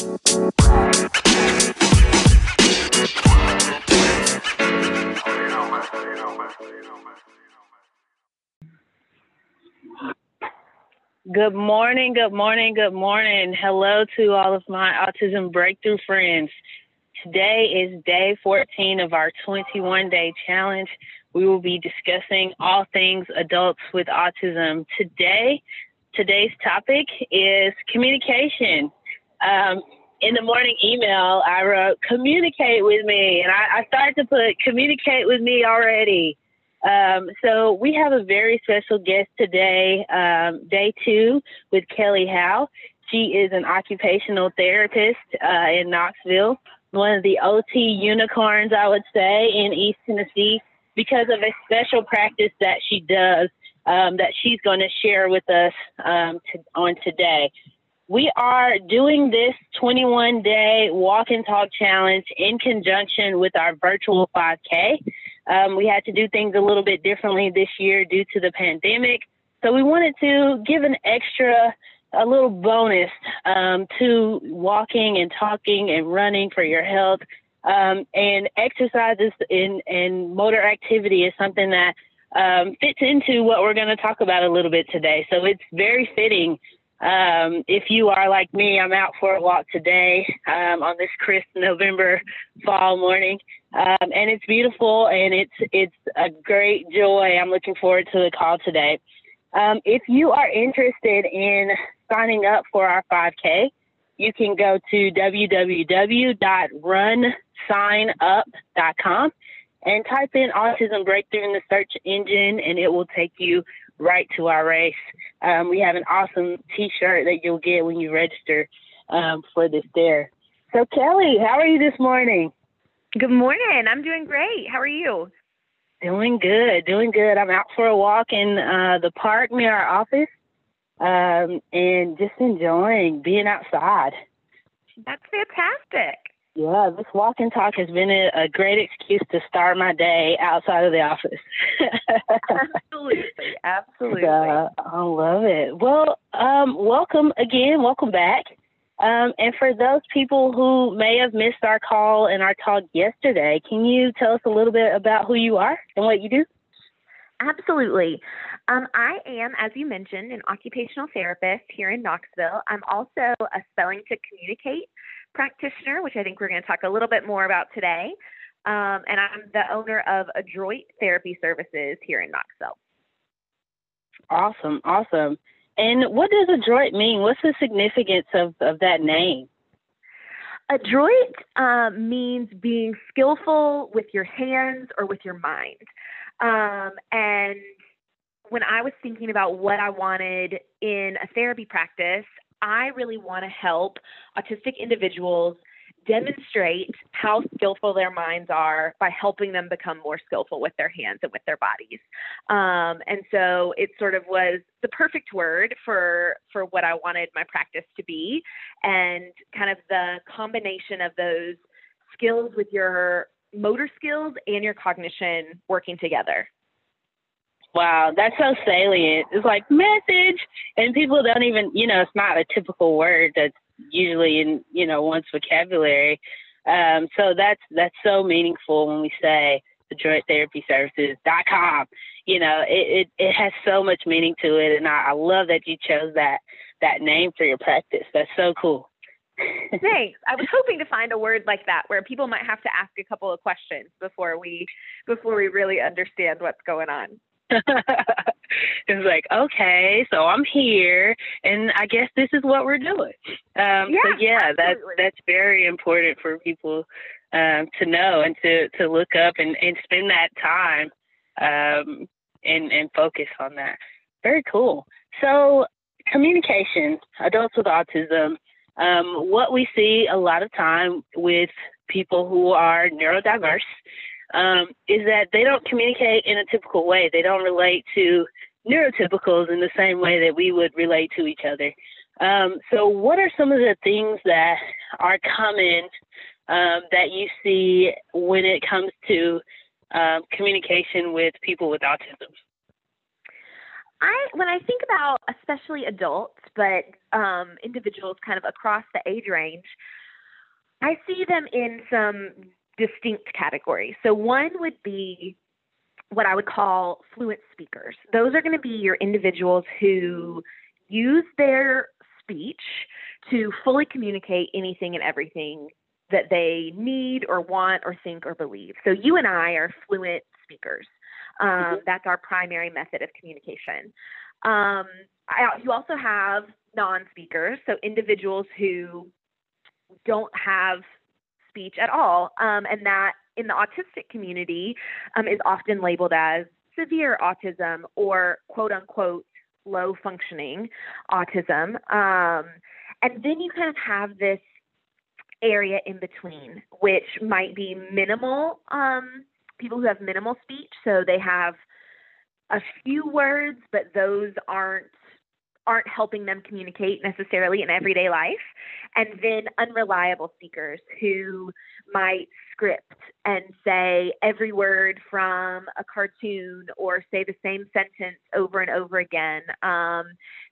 Good morning, good morning, good morning. Hello to all of my Autism Breakthrough friends. Today is day 14 of our 21 day challenge. We will be discussing all things adults with autism. Today, today's topic is communication. Um, in the morning email, I wrote, communicate with me. And I, I started to put communicate with me already. Um, so we have a very special guest today, um, day two with Kelley Howe. She is an occupational therapist uh, in Knoxville, one of the OT unicorns, I would say, in East Tennessee because of a special practice that she does um, that she's going to share with us um, to, on today. We are doing this 21 day walk and talk challenge in conjunction with our virtual 5K. Um, we had to do things a little bit differently this year due to the pandemic. So we wanted to give an extra, a little bonus um, to walking and talking and running for your health. Um, and exercises and, and motor activity is something that um, fits into what we're going to talk about a little bit today. So it's very fitting. Um, if you are like me, I'm out for a walk today um, on this crisp November fall morning, um, and it's beautiful and it's it's a great joy. I'm looking forward to the call today. Um, if you are interested in signing up for our 5K, you can go to www.runsignup.com and type in autism breakthrough in the search engine and it will take you right to our race. Um, we have an awesome t-shirt that you'll get when you register um, for this there. So Kelley, how are you this morning? Good morning. I'm doing great. How are you? Doing good, doing good. I'm out for a walk in uh, the park near our office um, and just enjoying being outside. That's fantastic. Yeah, this walk and talk has been a, great excuse to start my day outside of the office. absolutely, absolutely. Uh, I love it. Well, um, welcome again. Welcome back. Um, and for those people who may have missed our call and our talk yesterday, can you tell us a little bit about who you are and what you do? Absolutely. Um, I am, as you mentioned, an occupational therapist here in Knoxville. I'm also a spelling to communicate practitioner, which I think we're going to talk a little bit more about today. Um, and I'm the owner of Adroit Therapy Services here in Knoxville. Awesome, awesome. And what does adroit mean? What's the significance of, of that name? Adroit uh, means being skillful with your hands or with your mind. Um, and when I was thinking about what I wanted in a therapy practice, I really want to help autistic individuals demonstrate how skillful their minds are by helping them become more skillful with their hands and with their bodies. Um, and so it sort of was the perfect word for for what I wanted my practice to be, and kind of the combination of those skills with your motor skills and your cognition working together. Wow, that's so salient. It's like message, and people don't even, you know, it's not a typical word that's usually in, you know, one's vocabulary. Um, so that's that's so meaningful when we say adroittherapyservices.com. You know, it, it, it has so much meaning to it, and I, I love that you chose that that name for your practice. That's so cool. Thanks. I was hoping to find a word like that where people might have to ask a couple of questions before we before we really understand what's going on. it's like, okay, so I'm here, and I guess this is what we're doing. Um, yeah, so yeah, that's that's very important for people um, to know and to to look up and and spend that time um, and and focus on that. Very cool. So communication, adults with autism. Um, what we see a lot of time with people who are neurodiverse um, is that they don't communicate in a typical way. They don't relate to neurotypicals in the same way that we would relate to each other. Um, so, what are some of the things that are common um, that you see when it comes to um, communication with people with autism? I when I think about especially adults, but um, individuals kind of across the age range, I see them in some distinct categories. So one would be what I would call fluent speakers. Those are going to be your individuals who use their speech to fully communicate anything and everything that they need or want or think or believe. So you and I are fluent speakers. Um, mm-hmm. That's our primary method of communication. Um, I, you also have non speakers, so individuals who don't have speech at all. Um, and that in the autistic community um, is often labeled as severe autism or quote unquote low functioning autism. Um, and then you kind of have this area in between, which might be minimal, um, people who have minimal speech. So they have a few words, but those aren't aren't helping them communicate necessarily in everyday life. And then unreliable speakers who might script and say every word from a cartoon or say the same sentence over and over again. Um,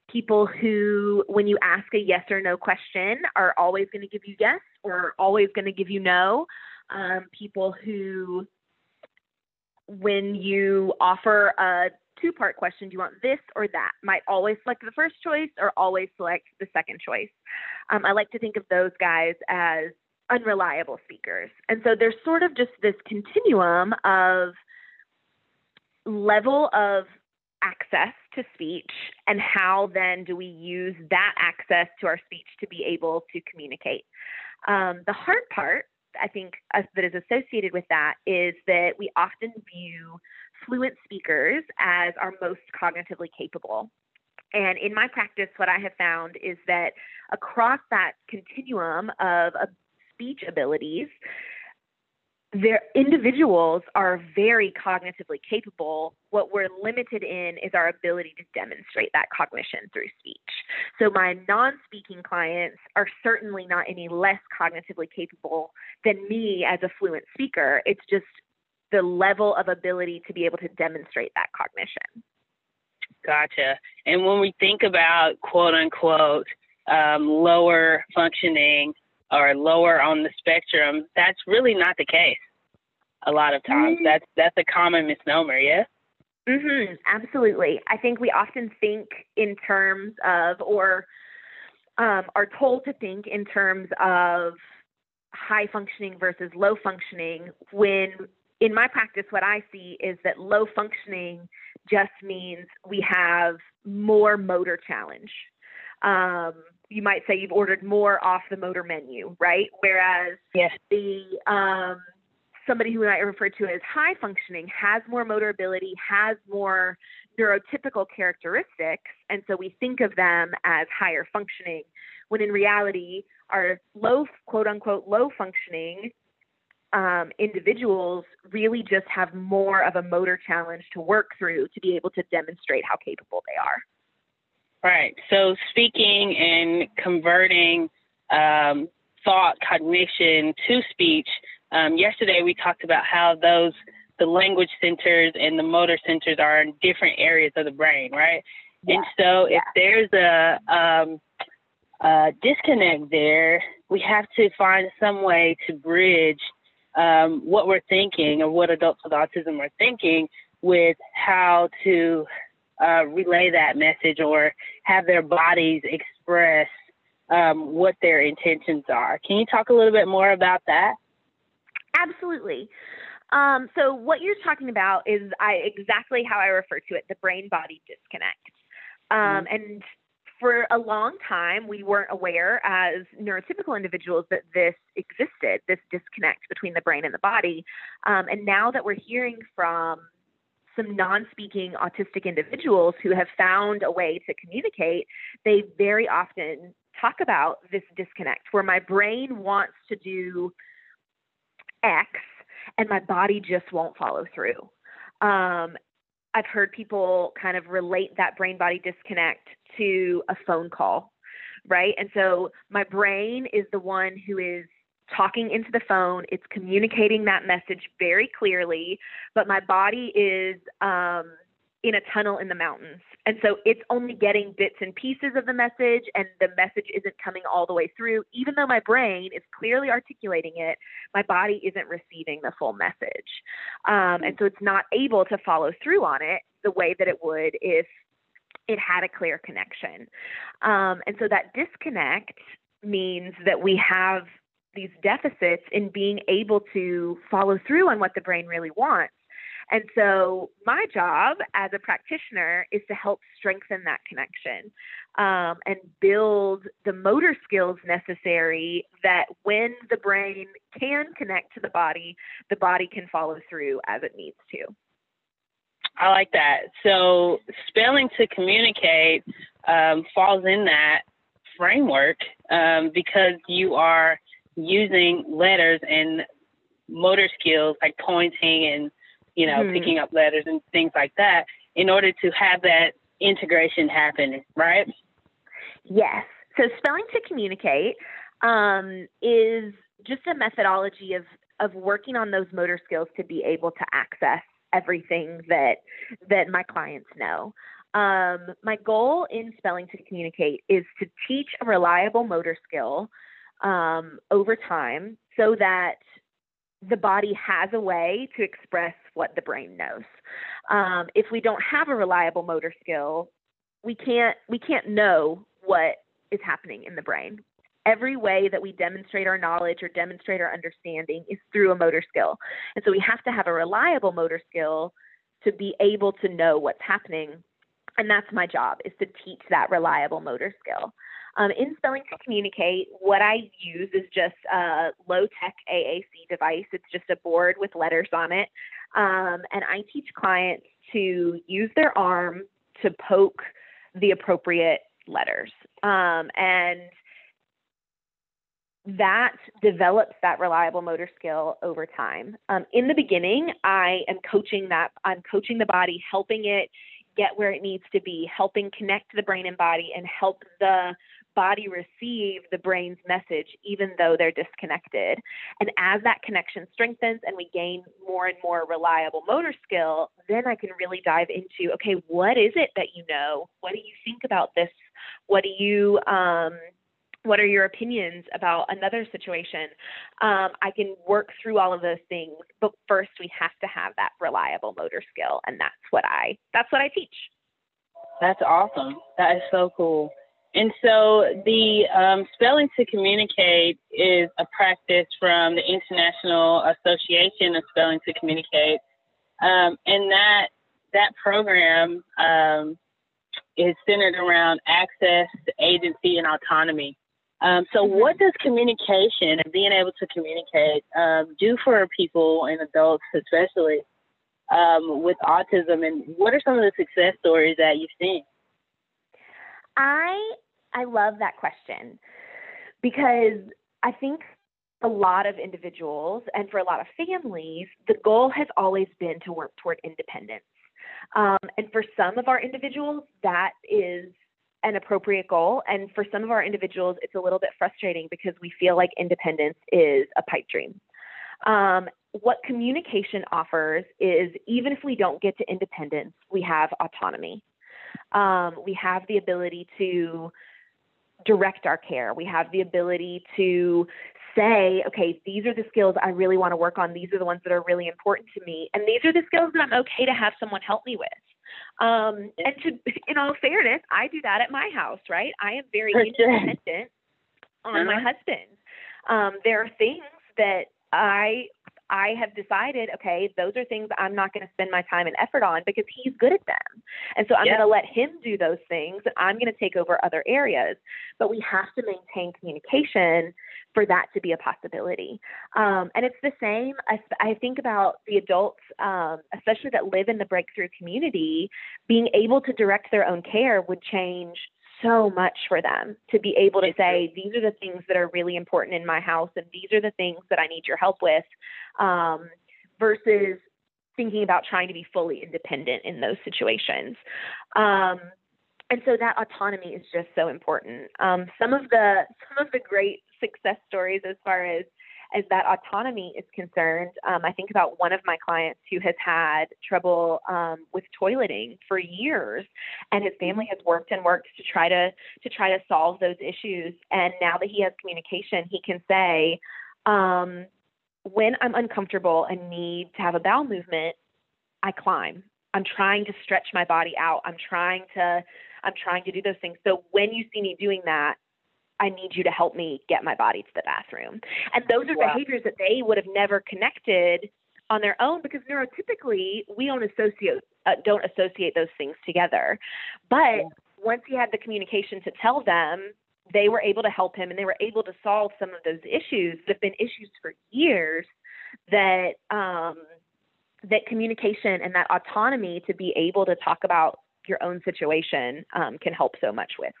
people who, when you ask a yes or no question, are always going to give you yes or always going to give you no. Um, people who, when you offer a two part question, do you want this or that? Might always select the first choice or always select the second choice. Um, I like to think of those guys as unreliable speakers. And so there's sort of just this continuum of level of access to speech and how then do we use that access to our speech to be able to communicate. Um, the hard part, I think, uh, that is associated with that is that we often view fluent speakers as our most cognitively capable. And in my practice, what I have found is that across that continuum of uh, speech abilities, their individuals are very cognitively capable. What we're limited in is our ability to demonstrate that cognition through speech. So my non-speaking clients are certainly not any less cognitively capable than me as a fluent speaker. It's just the level of ability to be able to demonstrate that cognition. Gotcha. And when we think about quote unquote um, lower functioning or lower on the spectrum, that's really not the case. A lot of times, mm-hmm. that's that's a common misnomer. Yeah. Mhm. Absolutely. I think we often think in terms of, or um, are told to think in terms of high functioning versus low functioning. When in my practice, what I see is that low functioning just means we have more motor challenge. Um, you might say you've ordered more off the motor menu, right? Whereas yes. the um, somebody who might refer to as high functioning has more motor ability, has more neurotypical characteristics, and so we think of them as higher functioning. When in reality, our low, quote unquote, low functioning um, individuals really just have more of a motor challenge to work through to be able to demonstrate how capable they are. Right. So speaking and converting um, thought, cognition to speech. Um, yesterday we talked about how those the language centers and the motor centers are in different areas of the brain, right? Yeah. And so yeah. if there's a, um, a disconnect there, we have to find some way to bridge um, what we're thinking or what adults with autism are thinking with how to uh, relay that message or have their bodies express um, what their intentions are. Can you talk a little bit more about that? Absolutely. Um, so what you're talking about is I exactly how I refer to it, the brain body disconnect. Um, mm-hmm. And for a long time, we weren't aware as neurotypical individuals that this existed, this disconnect between the brain and the body. Um, and now that we're hearing from some non speaking autistic individuals who have found a way to communicate, they very often talk about this disconnect where my brain wants to do X and my body just won't follow through. Um, I've heard people kind of relate that brain body disconnect to a phone call, right? And so my brain is the one who is talking into the phone, it's communicating that message very clearly, but my body is um, in a tunnel in the mountains. And so it's only getting bits and pieces of the message, and the message isn't coming all the way through. Even though my brain is clearly articulating it, my body isn't receiving the full message. Um, and so it's not able to follow through on it the way that it would if it had a clear connection. Um, and so that disconnect means that we have these deficits in being able to follow through on what the brain really wants. And so, my job as a practitioner is to help strengthen that connection um, and build the motor skills necessary that when the brain can connect to the body, the body can follow through as it needs to. I like that. So, spelling to communicate um, falls in that framework um, because you are using letters and motor skills like pointing and you know mm-hmm. picking up letters and things like that in order to have that integration happen right? Yes. So spelling to communicate um, is just a methodology of of working on those motor skills to be able to access everything that that my clients know. Um, my goal in spelling to communicate is to teach a reliable motor skill um, over time so that the body has a way to express what the brain knows. Um, if we don't have a reliable motor skill, we can't we can't know what is happening in the brain. Every way that we demonstrate our knowledge or demonstrate our understanding is through a motor skill. And so we have to have a reliable motor skill to be able to know what's happening. And that's my job is to teach that reliable motor skill. Um, in Spelling to Communicate, what I use is just a low tech AAC device. It's just a board with letters on it. Um, and I teach clients to use their arm to poke the appropriate letters. Um, and that develops that reliable motor skill over time. Um, in the beginning, I am coaching that, I'm coaching the body, helping it get where it needs to be, helping connect the brain and body, and help the body receive the brain's message even though they're disconnected. And as that connection strengthens and we gain more and more reliable motor skill, then I can really dive into okay, what is it that you know? What do you think about this? What do you um, what are your opinions about another situation um, i can work through all of those things but first we have to have that reliable motor skill and that's what i that's what i teach that's awesome that is so cool and so the um, spelling to communicate is a practice from the International Association of Spelling to Communicate, um, and that that program um, is centered around access, agency, and autonomy. Um, so, mm-hmm. what does communication and being able to communicate um, do for people and adults, especially um, with autism? And what are some of the success stories that you've seen? I I love that question because I think a lot of individuals and for a lot of families, the goal has always been to work toward independence. Um, and for some of our individuals, that is an appropriate goal. And for some of our individuals, it's a little bit frustrating because we feel like independence is a pipe dream. Um, what communication offers is even if we don't get to independence, we have autonomy. Um, we have the ability to direct our care. We have the ability to say, okay, these are the skills I really want to work on. These are the ones that are really important to me. And these are the skills that I'm okay to have someone help me with. Um, and to, in all fairness, I do that at my house, right? I am very independent on uh-huh. my husband. Um, there are things that I I have decided, okay, those are things I'm not going to spend my time and effort on because he's good at them. And so I'm going to let him do those things. I'm going to take over other areas. But we have to maintain communication for that to be a possibility. Um, and it's the same. I, I think about the adults, um, especially that live in the breakthrough community, being able to direct their own care would change so much for them to be able to say, these are the things that are really important in my house, and these are the things that I need your help with, um, versus thinking about trying to be fully independent in those situations. Um, and so that autonomy is just so important. Um, some of the some of the great success stories as far as as that autonomy is concerned. Um, I think about one of my clients who has had trouble um, with toileting for years, and his family has worked and worked to try to to try to solve those issues. And now that he has communication, he can say, um, when I'm uncomfortable and need to have a bowel movement, I climb. I'm trying to stretch my body out. I'm trying to I'm trying to do those things. So when you see me doing that, I need you to help me get my body to the bathroom. And those are wow. behaviors that they would have never connected on their own because neurotypically we don't associate uh, don't associate those things together. But yeah. once he had the communication to tell them, they were able to help him and they were able to solve some of those issues that have been issues for years that um, that communication and that autonomy to be able to talk about your own situation um, can help so much with.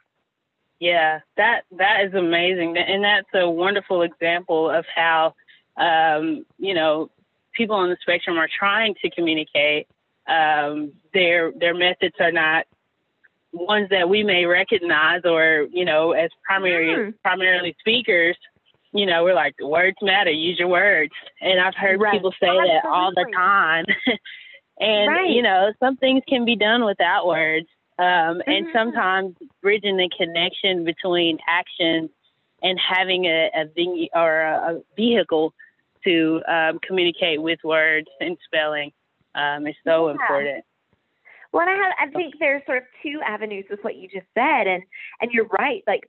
Yeah, that that is amazing, and that's a wonderful example of how um, you know people on the spectrum are trying to communicate. Um, their their methods are not ones that we may recognize, or you know, as primary mm. primarily speakers, you know, we're like words matter. Use your words, and I've heard right. people say Absolutely. that all the time. and right. you know, some things can be done without words. Um, and mm-hmm. sometimes bridging the connection between actions and having a, a thing or a, a vehicle to um, communicate with words and spelling um, is so yeah. important. Well, I have, I think there's sort of two avenues with what you just said, and and you're right. Like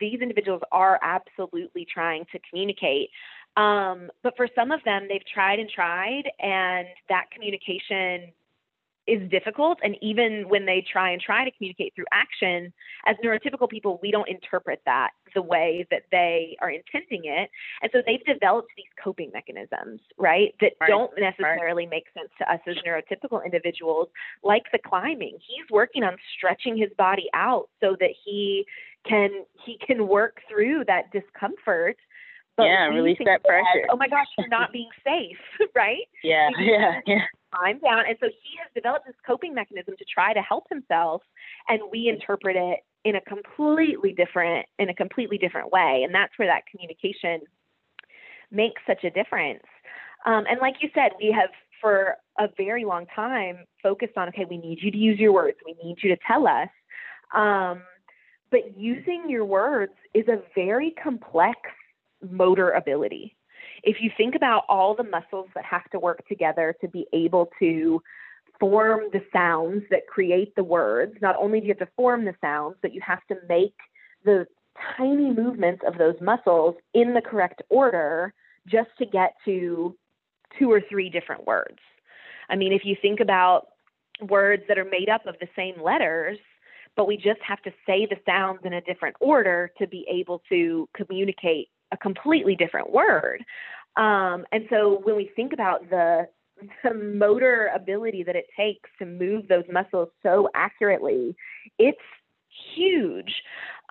these individuals are absolutely trying to communicate, um, but for some of them, they've tried and tried, and that communication is difficult. And even when they try and try to communicate through action, as neurotypical people, we don't interpret that the way that they are intending it. And so they've developed these coping mechanisms, right, that right. don't necessarily right. make sense to us as neurotypical individuals, like the climbing. He's working on stretching his body out so that he can he can work through that discomfort but yeah, release that pressure. As, oh my gosh, you're not being safe, right? Yeah, yeah, yeah. I'm down. And so he has developed this coping mechanism to try to help himself, and we interpret it in a completely different in a completely different way. And that's where that communication makes such a difference. Um, and like you said, we have for a very long time focused on okay, we need you to use your words, we need you to tell us. Um, but using your words is a very complex motor ability. If you think about all the muscles that have to work together to be able to form the sounds that create the words, not only do you have to form the sounds, but you have to make the tiny movements of those muscles in the correct order just to get to two or three different words. I mean, if you think about words that are made up of the same letters, but we just have to say the sounds in a different order to be able to communicate a completely different word. Um, and so when we think about the the motor ability that it takes to move those muscles so accurately, it's huge.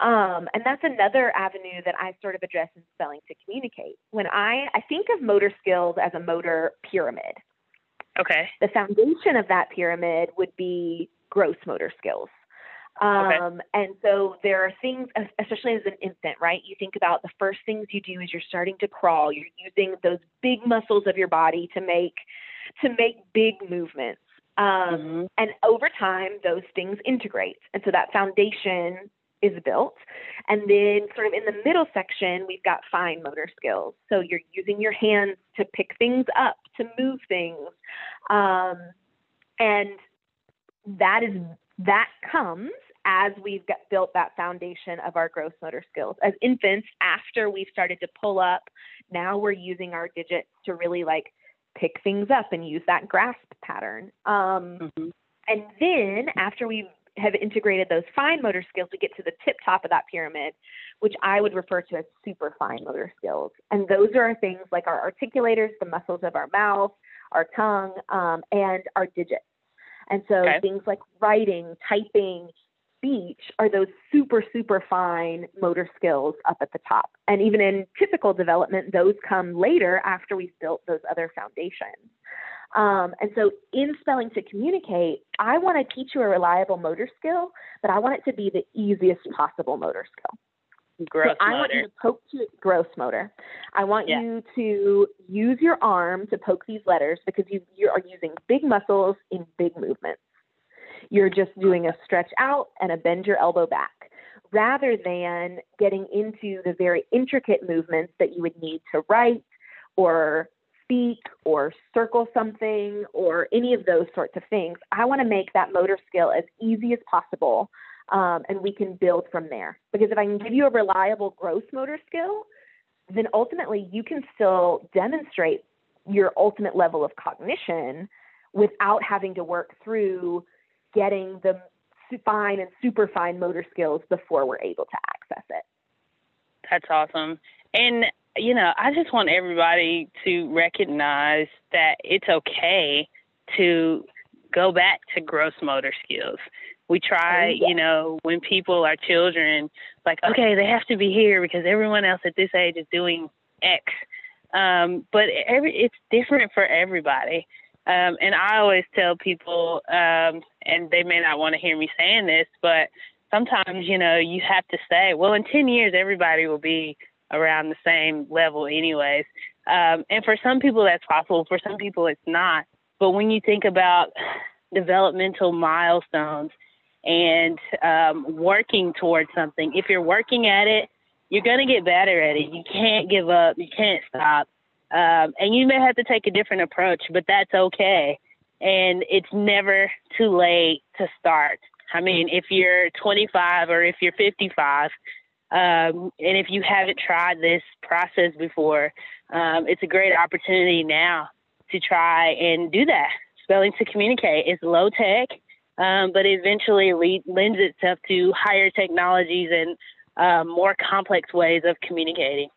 Um, and that's another avenue that I sort of address in spelling to communicate. When I, I think of motor skills as a motor pyramid. Okay. The foundation of that pyramid would be gross motor skills. Um, okay. And so there are things, especially as an infant, right? You think about the first things you do is you're starting to crawl. You're using those big muscles of your body to make to make big movements. Um, mm-hmm. And over time, those things integrate, and so that foundation is built. And then, sort of in the middle section, we've got fine motor skills. So you're using your hands to pick things up, to move things, um, and that is that comes as we've got, built that foundation of our gross motor skills. As infants, after we've started to pull up, now we're using our digits to really like pick things up and use that grasp pattern. Um, mm-hmm. And then after we have integrated those fine motor skills, we get to the tip top of that pyramid, which I would refer to as super fine motor skills. And those are things like our articulators, the muscles of our mouth, our tongue, um, and our digits. And so okay. things like writing, typing, speech are those super, super fine motor skills up at the top. And even in typical development, those come later after we've built those other foundations. Um, and so, in spelling to communicate, I want to teach you a reliable motor skill, but I want it to be the easiest possible motor skill. Gross so motor. I want you to poke to gross motor. I want yeah. you to use your arm to poke these letters because you you are using big muscles in big movements. You're just doing a stretch out and a bend your elbow back rather than getting into the very intricate movements that you would need to write or speak or circle something or any of those sorts of things. I want to make that motor skill as easy as possible um, and we can build from there. Because if I can give you a reliable gross motor skill, then ultimately you can still demonstrate your ultimate level of cognition without having to work through getting the fine and super fine motor skills before we're able to access it. That's awesome. And, you know, I just want everybody to recognize that it's okay to go back to gross motor skills. We try, yeah. you know, when people are children, like, okay, they have to be here because everyone else at this age is doing X. Um, but every it's different for everybody. Um, and I always tell people, um, and they may not want to hear me saying this, but sometimes, you know, you have to say, well, in 10 years, everybody will be around the same level, anyways. Um, and for some people, that's possible. For some people, it's not. But when you think about developmental milestones and um, working towards something, if you're working at it, you're going to get better at it. You can't give up. You can't stop. Um, and you may have to take a different approach, but that's okay. And it's never too late to start. I mean, if you're 25 or if you're 55, um, and if you haven't tried this process before, um, it's a great opportunity now to try and do that. Spelling to communicate is low tech, um, but eventually lends itself to higher technologies and um, more complex ways of communicating.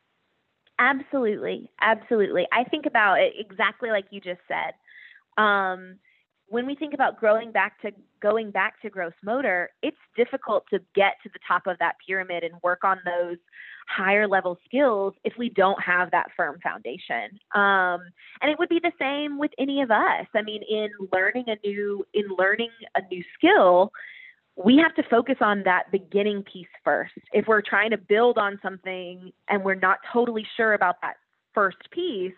Absolutely, absolutely. I think about it exactly like you just said. Um, when we think about growing back to going back to gross motor, it's difficult to get to the top of that pyramid and work on those higher level skills if we don't have that firm foundation. Um, and it would be the same with any of us. I mean, in learning a new in learning a new skill, we have to focus on that beginning piece first. If we're trying to build on something and we're not totally sure about that first piece,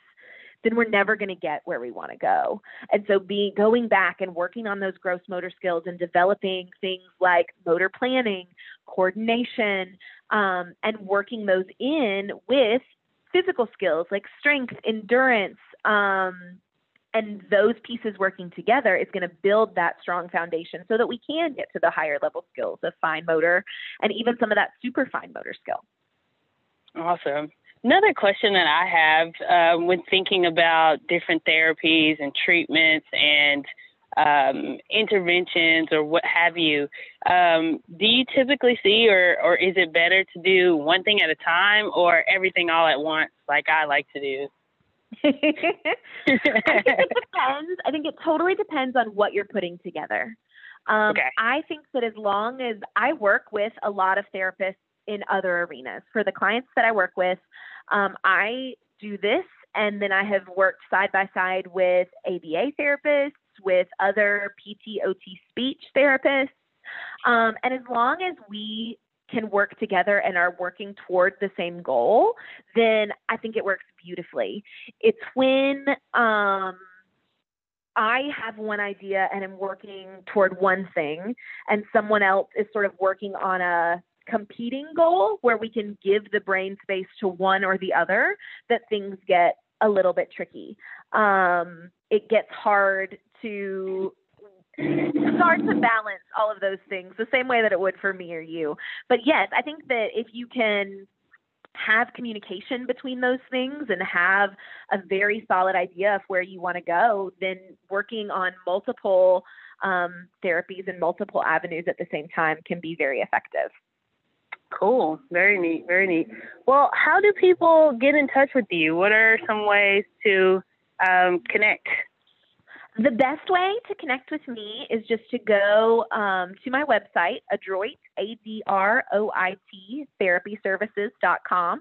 then we're never going to get where we want to go. And so being going back and working on those gross motor skills and developing things like motor planning, coordination, um, and working those in with physical skills like strength, endurance, um, and those pieces working together is going to build that strong foundation so that we can get to the higher level skills of fine motor and even some of that super fine motor skill. Awesome. Another question that I have um, when thinking about different therapies and treatments and um, interventions or what have you, um, do you typically see, or, or is it better to do one thing at a time or everything all at once, like I like to do? I think it depends. I think it totally depends on what you're putting together. Um, okay. I think that as long as I work with a lot of therapists in other arenas, for the clients that I work with, um, I do this, and then I have worked side by side with ABA therapists, with other PT, OT, speech therapists. Um, and as long as we can work together and are working toward the same goal, then I think it works beautifully. It's when um, I have one idea and am working toward one thing, and someone else is sort of working on a competing goal where we can give the brain space to one or the other, that things get a little bit tricky. Um, it gets hard to hard to balance all of those things the same way that it would for me or you. But yes, I think that if you can have communication between those things and have a very solid idea of where you want to go, then working on multiple um, therapies and multiple avenues at the same time can be very effective. Cool. Very neat. Very neat. Well, how do people get in touch with you? What are some ways to um, connect? The best way to connect with me is just to go um, to my website, Adroit, A D R O I T, therapyservices.com.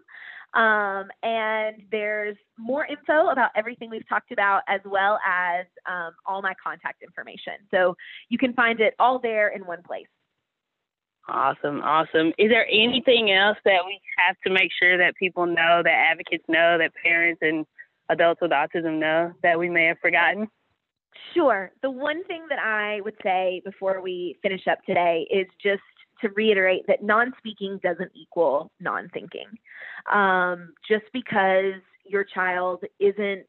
Um, and there's more info about everything we've talked about, as well as um, all my contact information. So you can find it all there in one place. Awesome, awesome. Is there anything else that we have to make sure that people know, that advocates know, that parents and adults with autism know that we may have forgotten? Sure. The one thing that I would say before we finish up today is just to reiterate that non speaking doesn't equal non thinking. Um, just because your child isn't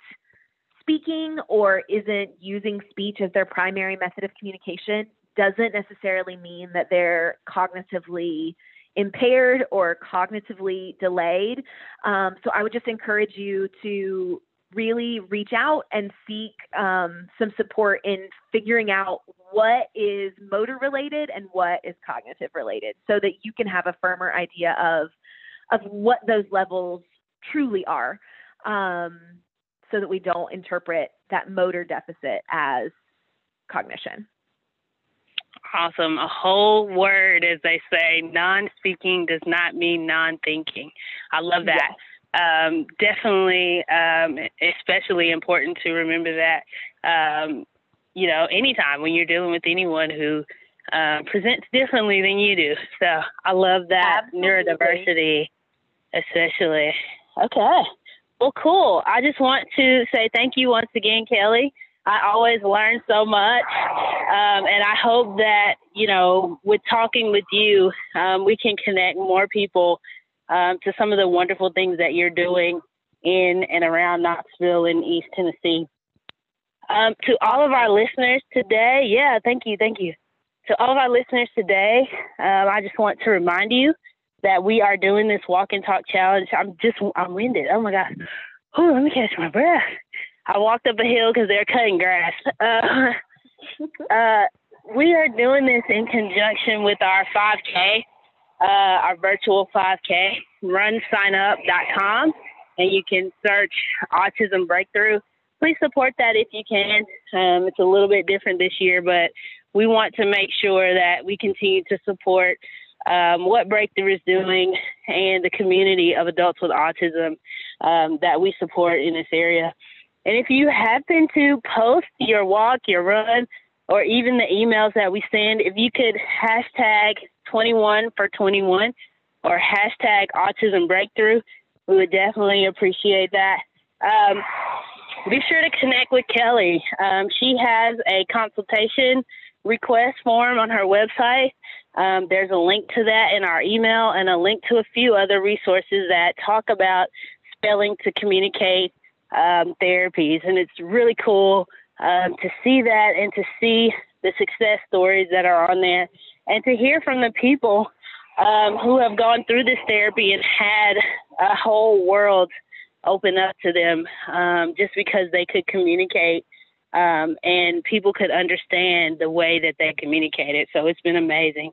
speaking or isn't using speech as their primary method of communication doesn't necessarily mean that they're cognitively impaired or cognitively delayed. Um, so I would just encourage you to really reach out and seek um, some support in figuring out what is motor related and what is cognitive related so that you can have a firmer idea of of what those levels truly are um, so that we don't interpret that motor deficit as cognition Awesome. A whole word, as they say, non speaking does not mean non thinking. I love that. Yes. Um, definitely, um, especially important to remember that, um, you know, anytime when you're dealing with anyone who uh, presents differently than you do. So I love that Absolutely. neurodiversity, especially. Okay. Well, cool. I just want to say thank you once again, Kelley. I always learn so much. Um, and I hope that, you know, with talking with you, um, we can connect more people um, to some of the wonderful things that you're doing in and around Knoxville in East Tennessee. Um, to all of our listeners today, yeah, thank you, thank you. To all of our listeners today, um, I just want to remind you that we are doing this walk and talk challenge. I'm just, I'm winded. Oh my God. Oh, let me catch my breath. I walked up a hill because they're cutting grass. Uh, uh, we are doing this in conjunction with our 5K, uh, our virtual 5K, runsignup.com, and you can search Autism Breakthrough. Please support that if you can. Um, it's a little bit different this year, but we want to make sure that we continue to support um, what Breakthrough is doing and the community of adults with autism um, that we support in this area. And if you happen to post your walk, your run, or even the emails that we send, if you could hashtag 21 for 21 or hashtag autism breakthrough, we would definitely appreciate that. Um, be sure to connect with Kelley. Um, she has a consultation request form on her website. Um, there's a link to that in our email and a link to a few other resources that talk about spelling to communicate um, therapies. And it's really cool um, to see that and to see the success stories that are on there and to hear from the people um, who have gone through this therapy and had a whole world open up to them um, just because they could communicate um, and people could understand the way that they communicated. So it's been amazing.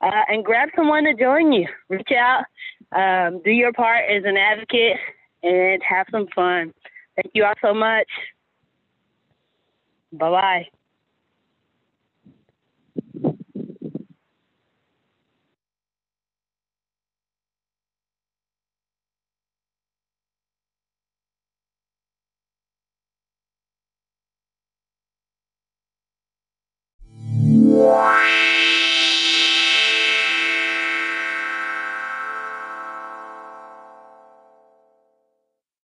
Uh, and grab someone to join you. Reach out, um, do your part as an advocate, and have some fun. Thank you all so much. Bye bye. Wow.